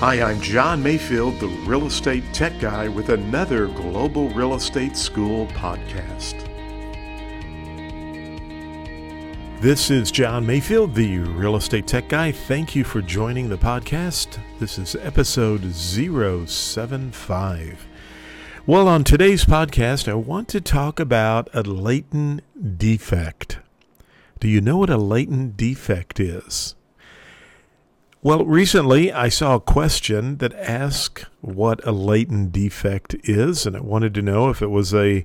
Hi, I'm John Mayfield, the real estate tech guy, with another Global Real Estate School podcast. This is John Mayfield, the real estate tech guy. Thank you for joining the podcast. This is episode 075. Well, on today's podcast, I want to talk about a latent defect. Do you know what a latent defect is? Well, recently I saw a question that asked what a latent defect is, and I wanted to know if it was a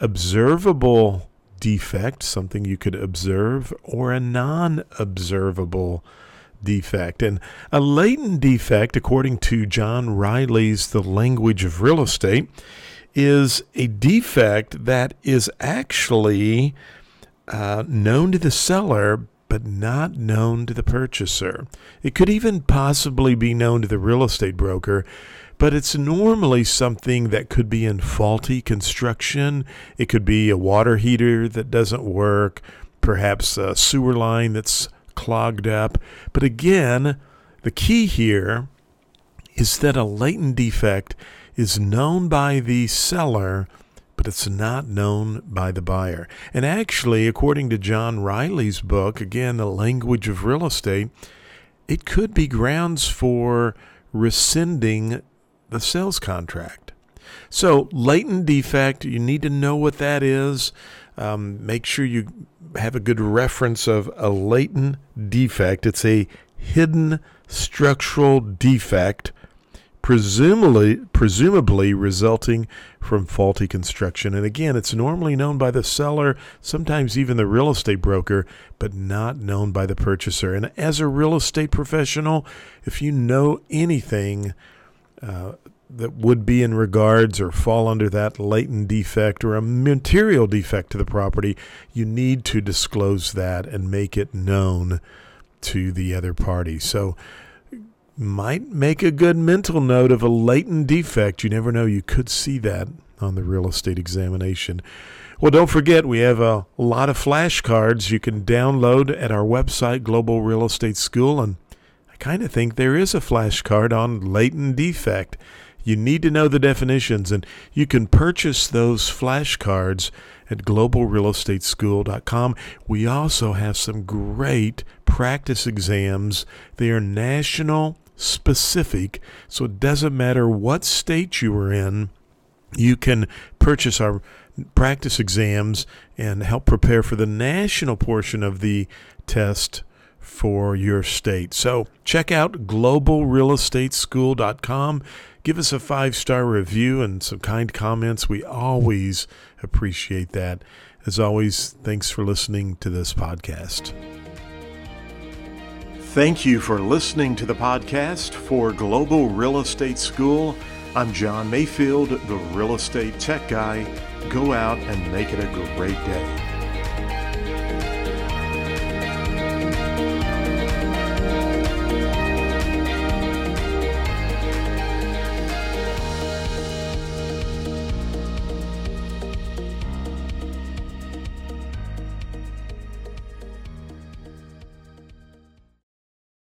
observable defect, something you could observe, or a non observable defect. And a latent defect, according to John Reilly's The Language of Real Estate, is a defect that is actually uh, known to the seller but not known to the purchaser. It could even possibly be known to the real estate broker, but it's normally something that could be in faulty construction. It could be a water heater that doesn't work, perhaps a sewer line that's clogged up. But again, the key here is that a latent defect is known by the seller, but it's not known by the buyer. And actually, according to John Reilly's book, again, The Language of Real Estate, it could be grounds for rescinding the sales contract. So, latent defect, you need to know what that is. Um, make sure you have a good reference of a latent defect. It's a hidden structural defect, presumably, presumably resulting from faulty construction. And again, it's normally known by the seller, sometimes even the real estate broker, but not known by the purchaser. And as a real estate professional, if you know anything, uh, that would be in regards or fall under that latent defect or a material defect to the property, you need to disclose that and make it known to the other party. So, might make a good mental note of a latent defect. You never know, you could see that on the real estate examination. Well, don't forget, we have a lot of flashcards you can download at our website, Global Real Estate School, and I kind of think there is a flashcard on latent defect. You need to know the definitions, and you can purchase those flashcards at globalrealestateschool.com. We also have some great practice exams. They are national specific, so it doesn't matter what state you are in. You can purchase our practice exams and help prepare for the national portion of the test for your state. So check out globalrealestateschool.com. Give us a five star review and some kind comments. We always appreciate that. As always, thanks for listening to this podcast. Thank you for listening to the podcast for Global Real Estate School. I'm John Mayfield, the real estate tech guy. Go out and make it a great day.